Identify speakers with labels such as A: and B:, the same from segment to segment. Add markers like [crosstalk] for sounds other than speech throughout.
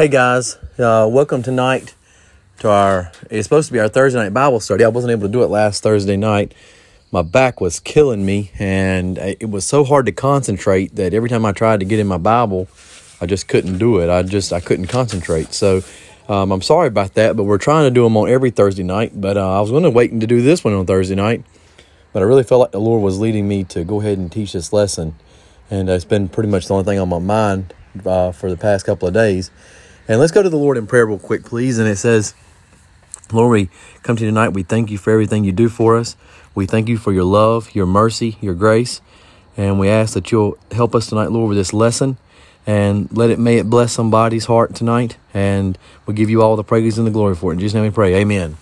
A: Hey guys, uh, welcome tonight to our. It's supposed to be our Thursday night Bible study. I wasn't able to do it last Thursday night. My back was killing me, and it was so hard to concentrate that every time I tried to get in my Bible, I just couldn't do it. I just I couldn't concentrate. So um, I'm sorry about that, but we're trying to do them on every Thursday night. But uh, I was going to wait to do this one on Thursday night, but I really felt like the Lord was leading me to go ahead and teach this lesson, and it's been pretty much the only thing on my mind uh, for the past couple of days. And let's go to the Lord in prayer real quick, please. And it says, Lord, we come to you tonight. We thank you for everything you do for us. We thank you for your love, your mercy, your grace. And we ask that you'll help us tonight, Lord, with this lesson and let it may it bless somebody's heart tonight. And we'll give you all the praise and the glory for it. In Jesus' name we pray. Amen.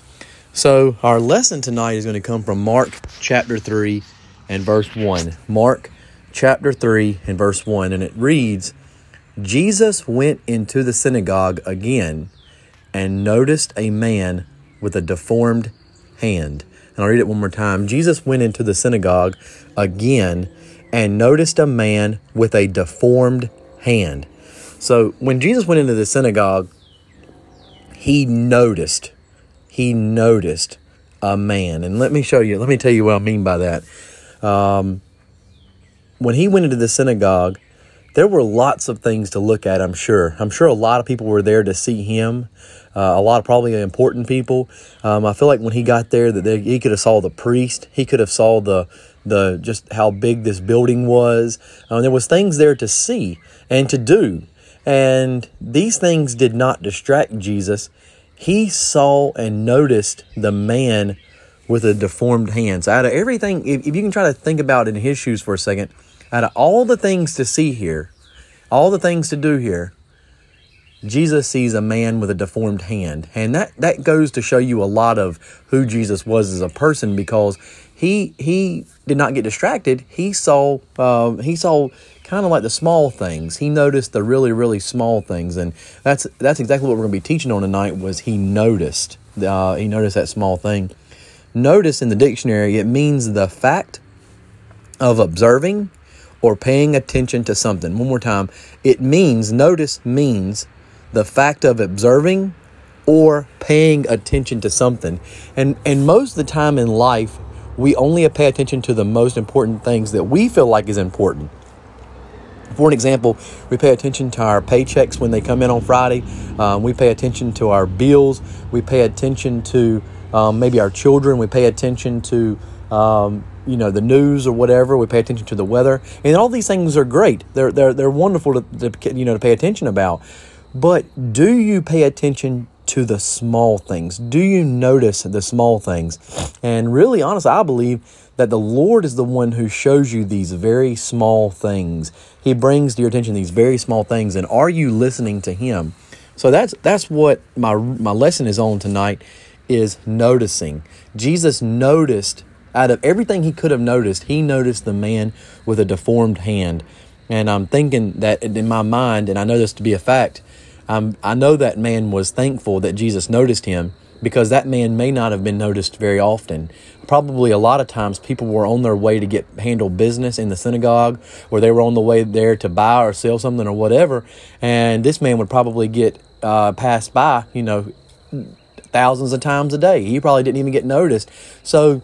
A: So our lesson tonight is going to come from Mark chapter 3 and verse 1. Mark chapter 3 and verse 1. And it reads, Jesus went into the synagogue again and noticed a man with a deformed hand. And I'll read it one more time. Jesus went into the synagogue again and noticed a man with a deformed hand. So when Jesus went into the synagogue, he noticed, he noticed a man. And let me show you, let me tell you what I mean by that. Um, when he went into the synagogue, there were lots of things to look at, I'm sure. I'm sure a lot of people were there to see him. Uh, a lot of probably important people. Um, I feel like when he got there, that they, he could have saw the priest. He could have saw the the just how big this building was. Um, there was things there to see and to do, and these things did not distract Jesus. He saw and noticed the man with a deformed hand. So out of everything, if, if you can try to think about in his shoes for a second, out of all the things to see here, all the things to do here, Jesus sees a man with a deformed hand. And that, that goes to show you a lot of who Jesus was as a person because he he did not get distracted. He saw uh, he saw kind of like the small things. He noticed the really really small things, and that's that's exactly what we're going to be teaching on tonight. Was he noticed? Uh, he noticed that small thing. Notice in the dictionary it means the fact of observing or paying attention to something. One more time. It means, notice means the fact of observing or paying attention to something. And and most of the time in life, we only pay attention to the most important things that we feel like is important. For an example, we pay attention to our paychecks when they come in on Friday. Um, we pay attention to our bills. We pay attention to um, maybe our children. We pay attention to um, you know the news or whatever. We pay attention to the weather, and all these things are great. They're they're they're wonderful to, to you know to pay attention about. But do you pay attention to the small things? Do you notice the small things? And really, honestly, I believe that the Lord is the one who shows you these very small things. He brings to your attention these very small things, and are you listening to Him? So that's that's what my my lesson is on tonight is noticing. Jesus noticed out of everything he could have noticed, he noticed the man with a deformed hand. And I'm thinking that in my mind, and I know this to be a fact, um, I know that man was thankful that Jesus noticed him because that man may not have been noticed very often. Probably a lot of times people were on their way to get handle business in the synagogue or they were on the way there to buy or sell something or whatever. And this man would probably get uh, passed by, you know, thousands of times a day. He probably didn't even get noticed. So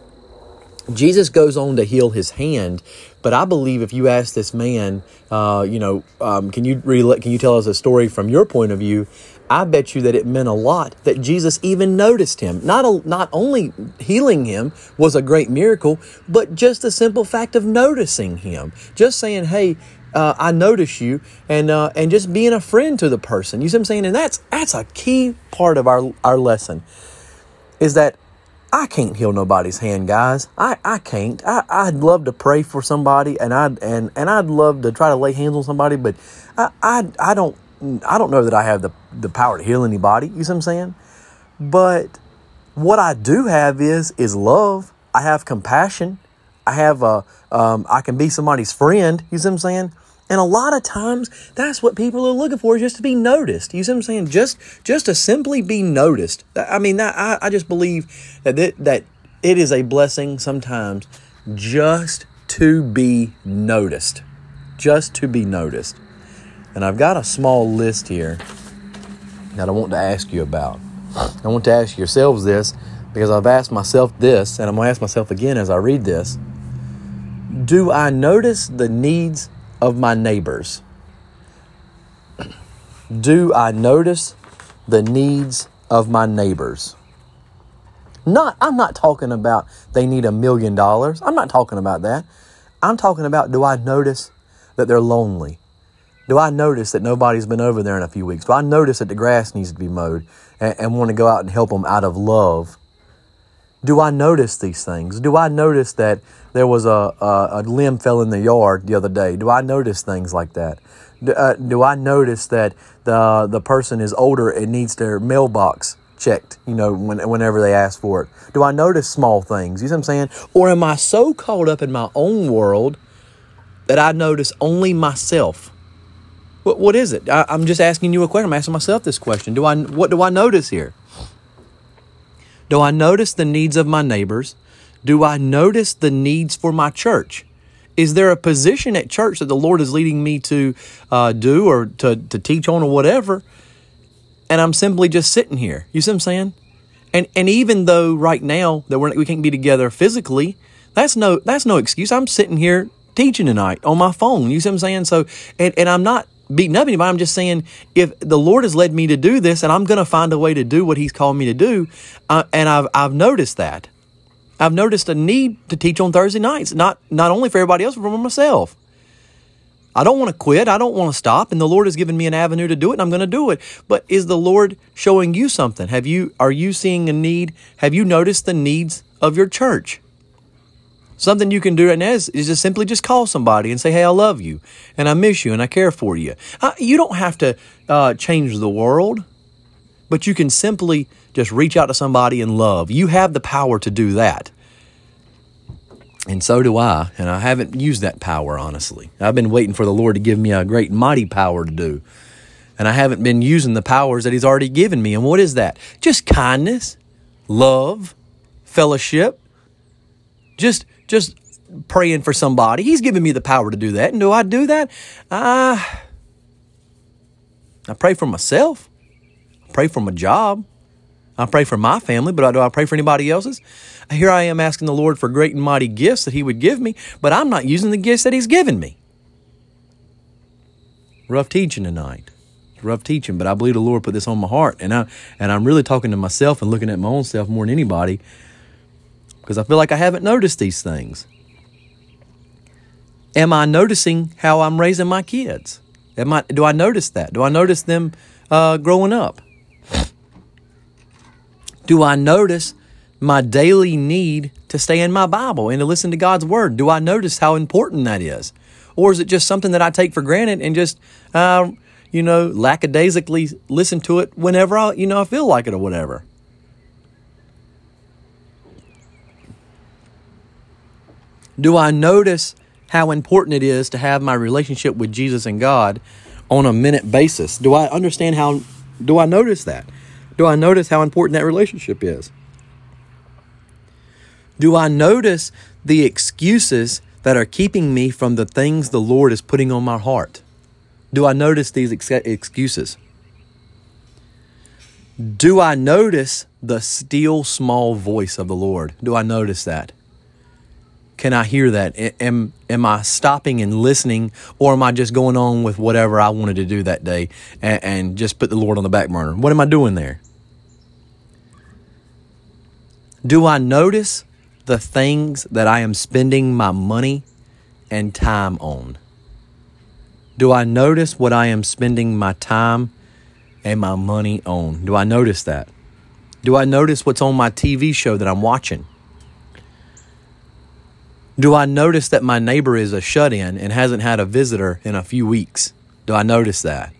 A: Jesus goes on to heal his hand, but I believe if you ask this man, uh, you know, um, can you re- can you tell us a story from your point of view? I bet you that it meant a lot that Jesus even noticed him. Not a, not only healing him was a great miracle, but just the simple fact of noticing him, just saying, "Hey, uh, I notice you," and uh, and just being a friend to the person. You see what I'm saying? And that's that's a key part of our our lesson, is that I can't heal nobody's hand, guys. I, I can't. I, I'd love to pray for somebody and I'd and, and I'd love to try to lay hands on somebody, but I, I, I don't I don't know that I have the, the power to heal anybody. You see what I'm saying? But what I do have is is love. I have compassion. I have a um, I can be somebody's friend. You see what I'm saying? And a lot of times, that's what people are looking for, is just to be noticed. You see what I'm saying? Just, just to simply be noticed. I mean, I, I just believe that that it is a blessing sometimes just to be noticed. Just to be noticed. And I've got a small list here that I want to ask you about. I want to ask yourselves this because I've asked myself this, and I'm going to ask myself again as I read this. Do I notice the needs of my neighbors? Do I notice the needs of my neighbors? Not, I'm not talking about they need a million dollars. I'm not talking about that. I'm talking about do I notice that they're lonely? Do I notice that nobody's been over there in a few weeks? Do I notice that the grass needs to be mowed and, and want to go out and help them out of love? Do I notice these things? Do I notice that there was a, a, a limb fell in the yard the other day? Do I notice things like that? Do, uh, do I notice that the the person is older and needs their mailbox checked, you know, when, whenever they ask for it? Do I notice small things? You see what I'm saying? Or am I so caught up in my own world that I notice only myself? What, what is it? I, I'm just asking you a question. I'm asking myself this question. Do I, what do I notice here? Do I notice the needs of my neighbors? Do I notice the needs for my church? Is there a position at church that the Lord is leading me to uh, do or to, to teach on or whatever? And I'm simply just sitting here. You see what I'm saying? And and even though right now that we're, we can't be together physically, that's no that's no excuse. I'm sitting here teaching tonight on my phone. You see what I'm saying? So and, and I'm not beating up anybody. I'm just saying if the Lord has led me to do this and I'm going to find a way to do what He's called me to do, uh, and I've, I've noticed that. I've noticed a need to teach on Thursday nights, not, not only for everybody else, but for myself. I don't want to quit. I don't want to stop. And the Lord has given me an avenue to do it, and I'm going to do it. But is the Lord showing you something? Have you are you seeing a need? Have you noticed the needs of your church? Something you can do right now is, is just simply just call somebody and say, "Hey, I love you, and I miss you, and I care for you." Uh, you don't have to uh, change the world, but you can simply just reach out to somebody in love. You have the power to do that, and so do I. And I haven't used that power honestly. I've been waiting for the Lord to give me a great, mighty power to do, and I haven't been using the powers that He's already given me. And what is that? Just kindness, love, fellowship, just just praying for somebody. He's given me the power to do that. And do I do that? Uh, I pray for myself. I pray for my job. I pray for my family, but do I pray for anybody else's? Here I am asking the Lord for great and mighty gifts that He would give me, but I'm not using the gifts that He's given me. Rough teaching tonight. Rough teaching, but I believe the Lord put this on my heart, and I and I'm really talking to myself and looking at my own self more than anybody because I feel like I haven't noticed these things. Am I noticing how I'm raising my kids? Am I, do I notice that? Do I notice them uh, growing up? Do I notice my daily need to stay in my Bible and to listen to God's Word? Do I notice how important that is? Or is it just something that I take for granted and just, uh, you know, lackadaisically listen to it whenever I, you know, I feel like it or whatever? Do I notice how important it is to have my relationship with Jesus and God on a minute basis? Do I understand how, do I notice that? Do I notice how important that relationship is? Do I notice the excuses that are keeping me from the things the Lord is putting on my heart? Do I notice these ex- excuses? Do I notice the still small voice of the Lord? Do I notice that? Can I hear that? Am am I stopping and listening, or am I just going on with whatever I wanted to do that day and, and just put the Lord on the back burner? What am I doing there? Do I notice the things that I am spending my money and time on? Do I notice what I am spending my time and my money on? Do I notice that? Do I notice what's on my TV show that I'm watching? Do I notice that my neighbor is a shut in and hasn't had a visitor in a few weeks? Do I notice that?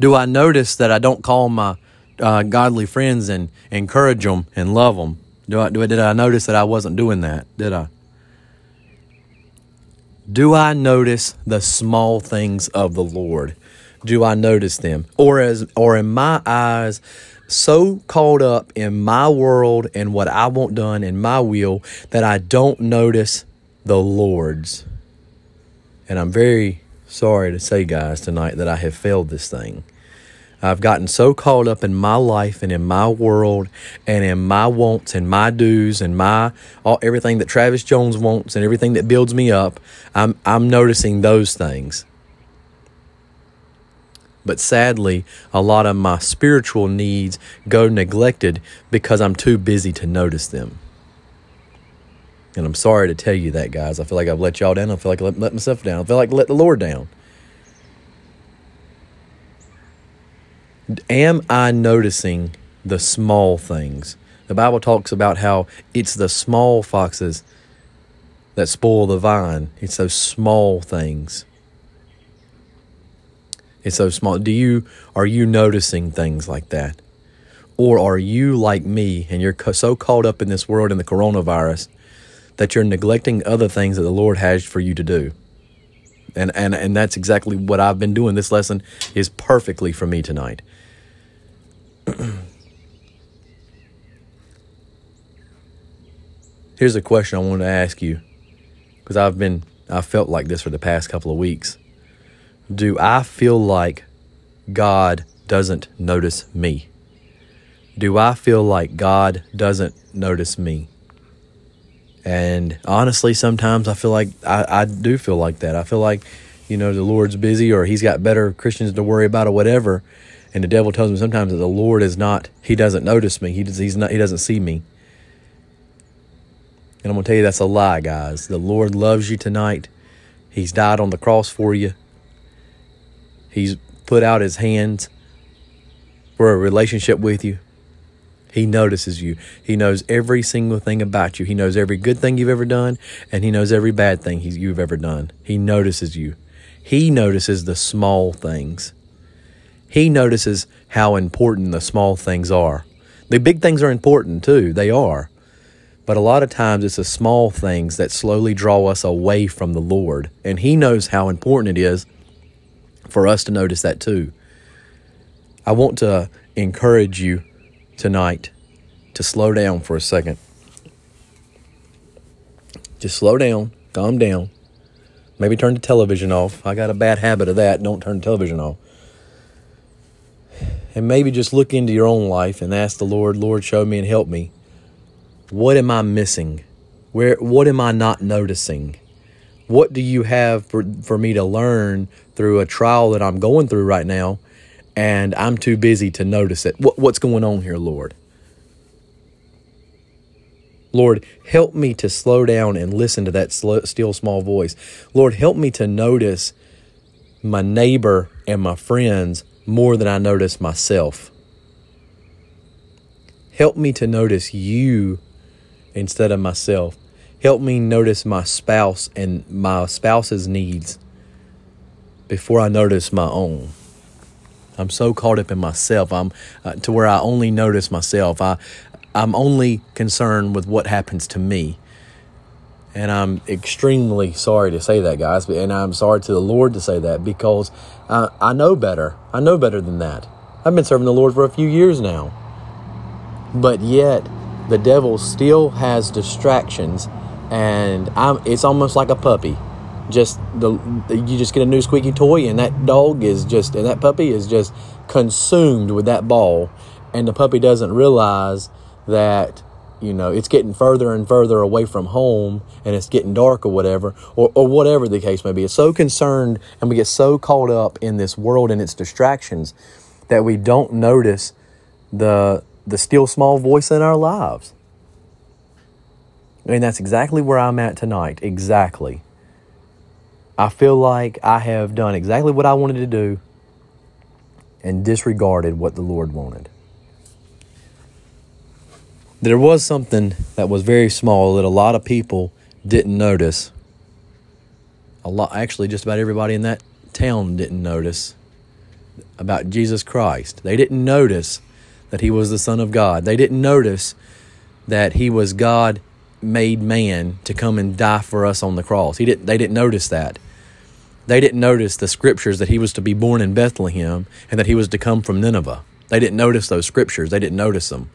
A: Do I notice that I don't call my uh, godly friends and encourage them and love them? Do I, do I, did I notice that I wasn't doing that? Did I? Do I notice the small things of the Lord? Do I notice them? Or as or in my eyes, so caught up in my world and what I want done in my will that I don't notice the Lord's. And I'm very sorry to say, guys, tonight that I have failed this thing. I've gotten so caught up in my life and in my world and in my wants and my dues and my all, everything that Travis Jones wants and everything that builds me up. I'm I'm noticing those things. But sadly, a lot of my spiritual needs go neglected because I'm too busy to notice them. And I'm sorry to tell you that, guys. I feel like I've let y'all down. I feel like I let, myself down. I feel like I let the Lord down. Am I noticing the small things? The Bible talks about how it's the small foxes that spoil the vine. It's those small things. It's so small. Do you are you noticing things like that? Or are you like me and you're so caught up in this world and the coronavirus that you're neglecting other things that the Lord has for you to do? And and and that's exactly what I've been doing. This lesson is perfectly for me tonight. [clears throat] Here's a question I wanted to ask you because I've been I felt like this for the past couple of weeks do I feel like God doesn't notice me? Do I feel like God doesn't notice me? And honestly, sometimes I feel like I, I do feel like that. I feel like, you know, the Lord's busy or he's got better Christians to worry about or whatever. And the devil tells me sometimes that the Lord is not, he doesn't notice me. He, does, he's not, he doesn't see me. And I'm going to tell you that's a lie, guys. The Lord loves you tonight. He's died on the cross for you. He's put out his hands for a relationship with you. He notices you. He knows every single thing about you. He knows every good thing you've ever done, and he knows every bad thing you've ever done. He notices you. He notices the small things. He notices how important the small things are. The big things are important too, they are. But a lot of times it's the small things that slowly draw us away from the Lord. And He knows how important it is for us to notice that too. I want to encourage you tonight to slow down for a second. Just slow down, calm down. Maybe turn the television off. I got a bad habit of that. Don't turn the television off. And maybe just look into your own life and ask the Lord, Lord, show me and help me. What am I missing? Where what am I not noticing? What do you have for, for me to learn through a trial that I'm going through right now, and I'm too busy to notice it. What, what's going on here, Lord? Lord, help me to slow down and listen to that still small voice. Lord, help me to notice my neighbor and my friends more than I notice myself. Help me to notice you instead of myself. Help me notice my spouse and my spouse's needs before I notice my own. I'm so caught up in myself. I'm uh, to where I only notice myself. I I'm only concerned with what happens to me. And I'm extremely sorry to say that, guys. And I'm sorry to the Lord to say that because I, I know better. I know better than that. I've been serving the Lord for a few years now. But yet, the devil still has distractions, and I'm, it's almost like a puppy. Just the you just get a new squeaky toy and that dog is just and that puppy is just consumed with that ball. And the puppy doesn't realize that you know it's getting further and further away from home and it's getting dark or whatever or, or whatever the case may be. It's so concerned and we get so caught up in this world and its distractions that we don't notice the the still small voice in our lives and that's exactly where i'm at tonight exactly I feel like I have done exactly what I wanted to do and disregarded what the Lord wanted. There was something that was very small that a lot of people didn't notice. A lot, actually, just about everybody in that town didn't notice about Jesus Christ. They didn't notice that he was the Son of God. They didn't notice that he was God made man to come and die for us on the cross. He didn't, they didn't notice that. They didn't notice the scriptures that he was to be born in Bethlehem and that he was to come from Nineveh. They didn't notice those scriptures. They didn't notice them.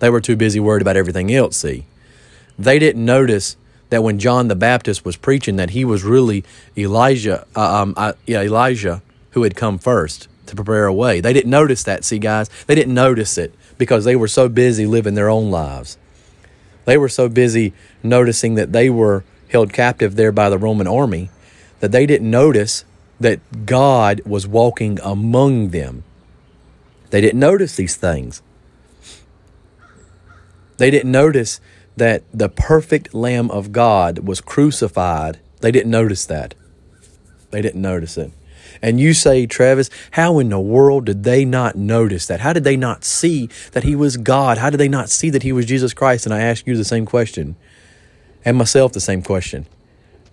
A: They were too busy worried about everything else, see. They didn't notice that when John the Baptist was preaching, that he was really Elijah, uh, um, uh, yeah, Elijah who had come first to prepare a way. They didn't notice that. See, guys, they didn't notice it because they were so busy living their own lives. They were so busy noticing that they were held captive there by the Roman army that they didn't notice that God was walking among them. They didn't notice these things. They didn't notice that the perfect Lamb of God was crucified. They didn't notice that. They didn't notice it. And you say, Travis, how in the world did they not notice that? How did they not see that he was God? How did they not see that he was Jesus Christ? And I ask you the same question, and myself the same question.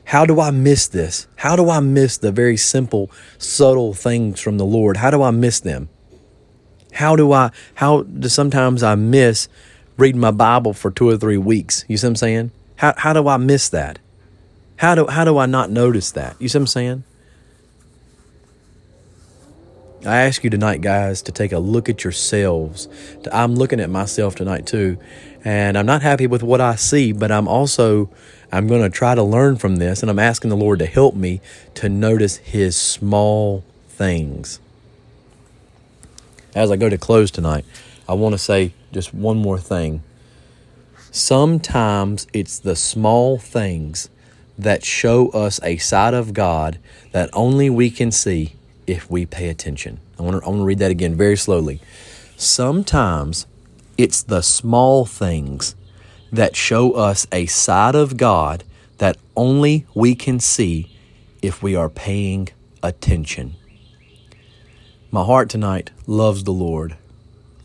A: How do I miss this? How do I miss the very simple, subtle things from the Lord? How do I miss them? How do I, how do sometimes I miss reading my Bible for two or three weeks? You see what I'm saying? How, how do I miss that? How do, how do I not notice that? You see what I'm saying? I ask you tonight, guys, to take a look at yourselves. I'm looking at myself tonight too, and I'm not happy with what I see, but I'm also I'm going to try to learn from this, and I'm asking the Lord to help me to notice His small things. As I go to close tonight, I want to say just one more thing. Sometimes it's the small things that show us a side of God that only we can see if we pay attention. I want to, I want to read that again very slowly. Sometimes it's the small things that show us a side of God that only we can see if we are paying attention. My heart tonight loves the Lord,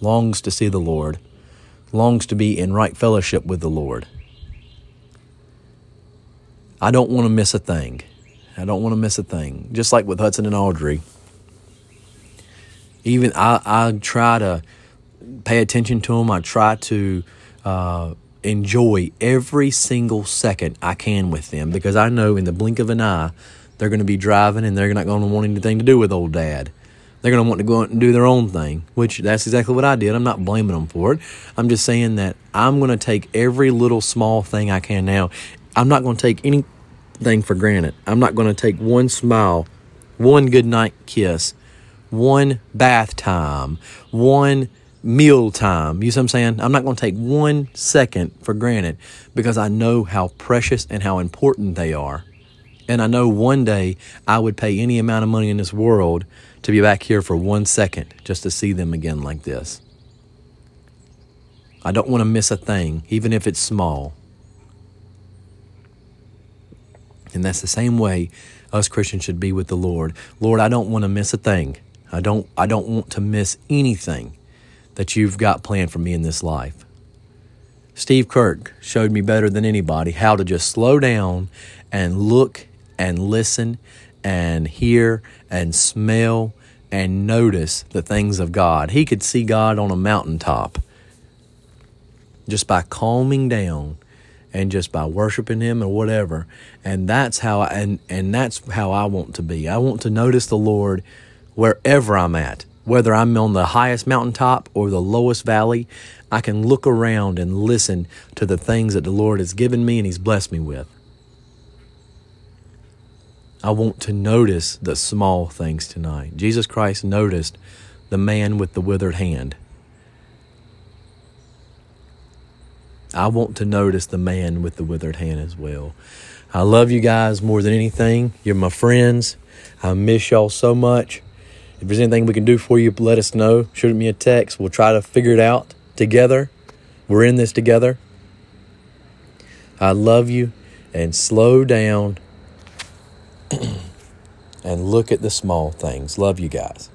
A: longs to see the Lord, longs to be in right fellowship with the Lord. I don't want to miss a thing. I don't want to miss a thing. Just like with Hudson and Audrey. Even I, I try to pay attention to them. I try to uh, enjoy every single second I can with them because I know in the blink of an eye they're going to be driving and they're not going to want anything to do with old dad. They're going to want to go out and do their own thing, which that's exactly what I did. I'm not blaming them for it. I'm just saying that I'm going to take every little small thing I can now. I'm not going to take anything for granted. I'm not going to take one smile, one good night kiss, one bath time, one meal time. You see what I'm saying? I'm not going to take one second for granted because I know how precious and how important they are. And I know one day I would pay any amount of money in this world to be back here for one second just to see them again like this. I don't want to miss a thing, even if it's small. And that's the same way us Christians should be with the Lord. Lord, I don't want to miss a thing. I don't I don't want to miss anything that you've got planned for me in this life. Steve Kirk showed me better than anybody how to just slow down and look and listen and hear and smell and notice the things of God. He could see God on a mountaintop just by calming down and just by worshiping him or whatever. And that's how I, and and that's how I want to be. I want to notice the Lord wherever I'm at whether I'm on the highest mountaintop or the lowest valley, I can look around and listen to the things that the Lord has given me and He's blessed me with. I want to notice the small things tonight. Jesus Christ noticed the man with the withered hand. I want to notice the man with the withered hand as well. I love you guys more than anything. You're my friends. I miss y'all so much. If there's anything we can do for you, let us know. Shoot me a text. We'll try to figure it out together. We're in this together. I love you and slow down [clears throat] and look at the small things. Love you guys.